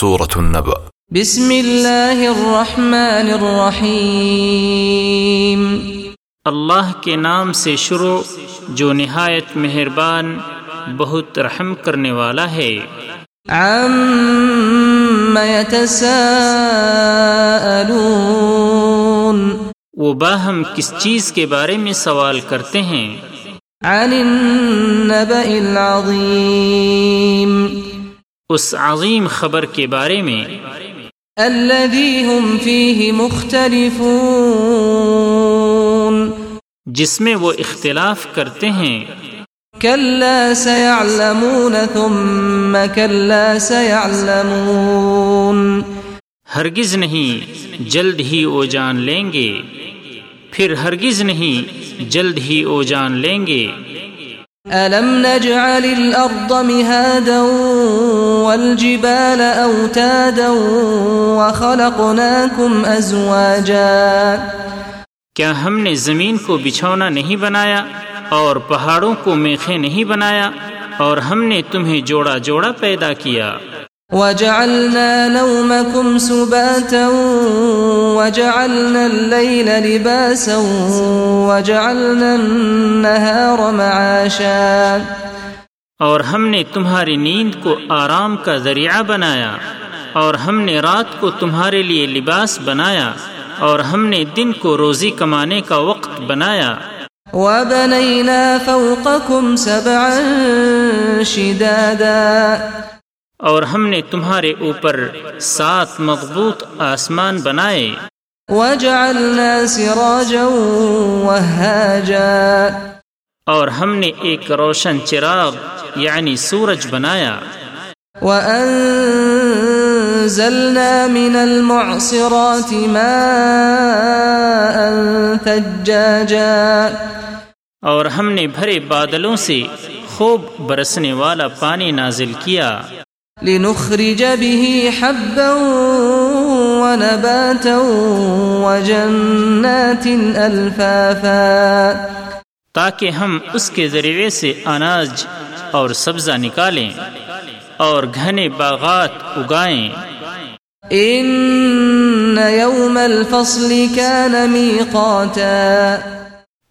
سورة النبأ. بسم اللہ الرحمن الرحیم۔ اللہ کے نام سے شروع جو نہایت مہربان بہت رحم کرنے والا ہے۔ عم يتساءلون۔ وہ باہم کس چیز کے بارے میں سوال کرتے ہیں؟ عن النبأ العظیم اس عظیم خبر کے بارے میں۔ هم فيه مختلفون۔ جس میں وہ اختلاف کرتے ہیں۔ كلا سيعلمون ثم كلا سيعلمون۔ ہرگز نہیں جلد ہی وہ جان لیں گے۔ پھر ہرگز نہیں جلد ہی وہ جان لیں گے۔ ألم نجعل الأرض مهادا والجبال أوتادا وخلقناكم أزواجا کیا ہم نے زمین کو بچھونا نہیں بنایا اور پہاڑوں کو میخے نہیں بنایا اور ہم نے تمہیں جوڑا جوڑا پیدا کیا؟ وجعلنا نومكم سباتا وجعلنا الليل لباسا وجعلنا النهار معاشا. اور ہم نے تمہاری نیند کو آرام کا ذریعہ بنایا اور ہم نے رات کو تمہارے لیے لباس بنایا اور ہم نے دن کو روزی کمانے کا وقت بنایا۔ وبنينا فوقكم سبعا شدادا۔ اور ہم نے تمہارے اوپر سات مضبوط آسمان بنائے۔ وجعلنا سراجا وهاجا۔ اور ہم نے ایک روشن چراغ یعنی سورج بنایا۔ وأنزلنا من المعصرات ماء ثجاجا۔ اور ہم نے بھرے بادلوں سے خوب برسنے والا پانی نازل کیا۔ لنخرج به حبا ونباتا وجنات ألفافا. تاکہ ہم اس کے ذریعے سے اناج اور سبزہ نکالیں اور گھنے باغات اگائیں۔ إن يوم الفصل كان ميقاتا.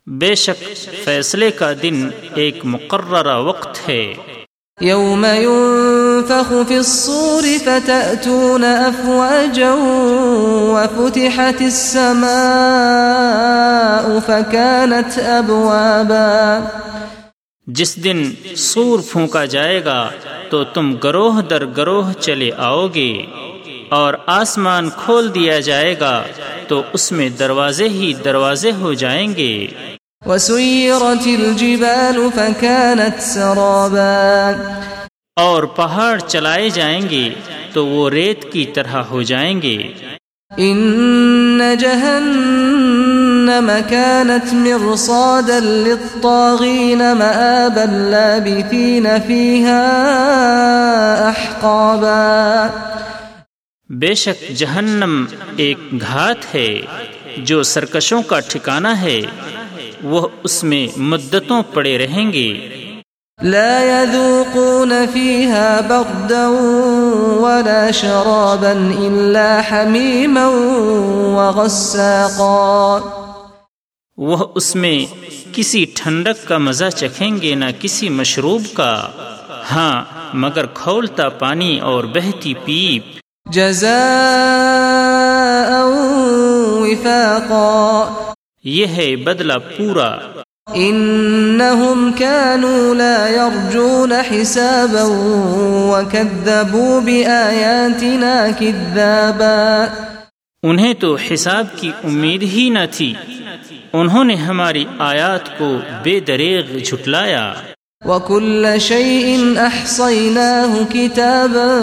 بے شک فیصلے کا دن ایک مقررہ وقت ہے۔ يوم ينفخ في الصور فتأتون أفواجا وفتحت السماء فكانت أبوابا جس دن سور پھونکا جائے گا تو تم گروہ در گروہ چلے آؤ گے اور آسمان کھول دیا جائے گا تو اس میں دروازے ہی دروازے ہو جائیں گے۔ وسيرت الجبال فكانت سرابا اور پہاڑ چلائے جائیں گے تو وہ ریت کی طرح ہو جائیں گے۔ إن جهنم كانت مرصادا للطاغين مآبا لابثين فيها أحقابا بے شک جہنم ایک گھات ہے جو سرکشوں کا ٹھکانہ ہے۔ وہ اس میں مدتوں پڑے رہیں گے۔ لا يذوقون فيها بردا ولا شرابا إلا حميما وغساقا. وہ اس میں کسی ٹھنڈک کا مزہ چکھیں گے نہ کسی مشروب کا۔ ہاں مگر کھولتا پانی اور بہتی پیپ۔ جزاء وفاقا۔ یہ ہے بدلہ پورا۔ إنهم كانوا لا يرجون حسابا وكذبوا بآياتنا كذابا. انہیں تو حساب کی امید ہی نہ تھی۔ انہوں نے ہماری آیات کو بے دریغ جھٹلایا۔ وكل شيء أحصيناه كتابا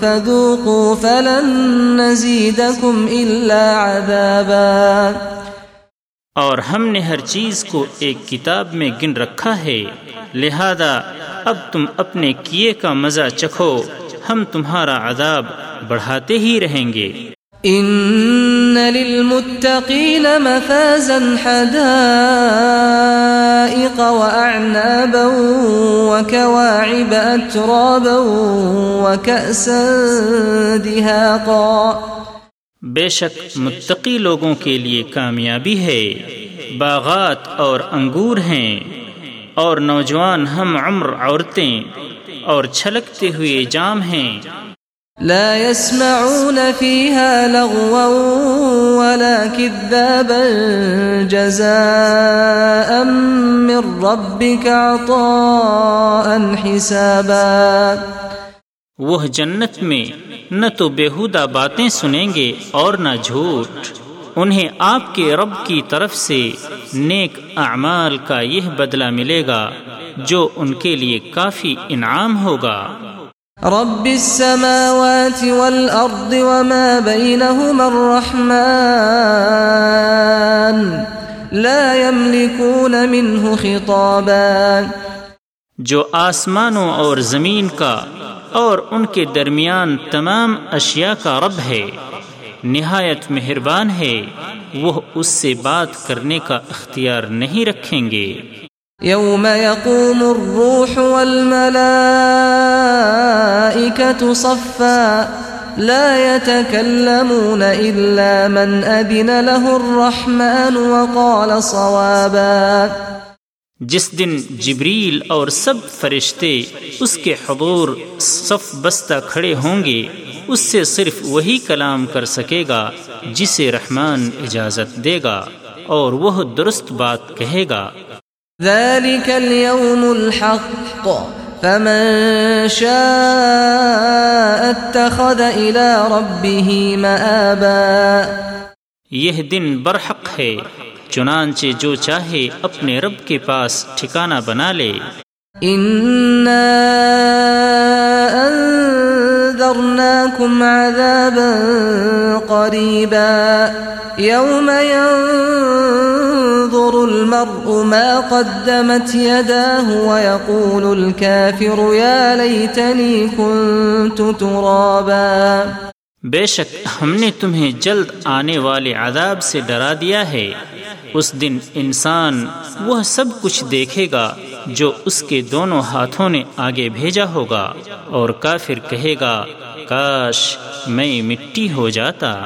فذوقوا فلن نزيدكم إلا عذابا. اور ہم نے ہر چیز کو ایک کتاب میں گن رکھا ہے۔ لہذا اب تم اپنے کیے کا مزہ چکھو۔ ہم تمہارا عذاب بڑھاتے ہی رہیں گے۔ إن للمتقين مفازا حدائق وأعنابا وكواعب أترابا وكأسا دهاقا۔ بے شک متقی لوگوں کے لیے کامیابی ہے باغات اور انگور ہیں اور نوجوان ہم عمر عورتیں اور چھلکتے ہوئے جام ہیں۔ لا يسمعون فيها لغوا ولا كذابا جزاء من ربك عطاء حسابا۔ وہ جنت میں نہ تو بےحودہ باتیں سنیں گے اور نہ جھوٹ۔ انہیں آپ کے رب کی طرف سے نیک اعمال کا یہ بدلہ ملے گا جو ان کے لیے کافی انعام ہوگا۔ رب السماوات والأرض وما بينهما الرحمن لا يملكون منه خطابا۔ جو آسمانوں اور زمین کا اور ان کے درمیان تمام اشیاء کا رب ہے۔ نہایت مہربان ہے۔ وہ اس سے بات کرنے کا اختیار نہیں رکھیں گے۔ يوم يقوم الروح والملائكة صفا۔ لا يتكلمون إلا من أذن له الرحمن وقال صوابا۔ جس دن جبریل اور سب فرشتے اس کے حضور صف بستہ کھڑے ہوں گے اس سے صرف وہی کلام کر سکے گا جسے رحمان اجازت دے گا اور وہ درست بات کہے گا۔ ذلك اليوم الحق فمن شاء اتخذ إلى ربه مآبا۔ یہ دن برحق ہے۔ چنانچہ جو چاہے اپنے رب کے پاس ٹھکانہ بنا لے۔ إنا أنذرناكم عذابا قريبا يوم ينظر المرء ما قدمت يداه ويقول الكافر يا ليتني كنت ترابا بے شک ہم نے تمہیں جلد آنے والے عذاب سے ڈرا دیا ہے۔ اس دن انسان وہ سب کچھ دیکھے گا جو اس کے دونوں ہاتھوں نے آگے بھیجا ہوگا اور کافر کہے گا، کاش میں مٹی ہو جاتا۔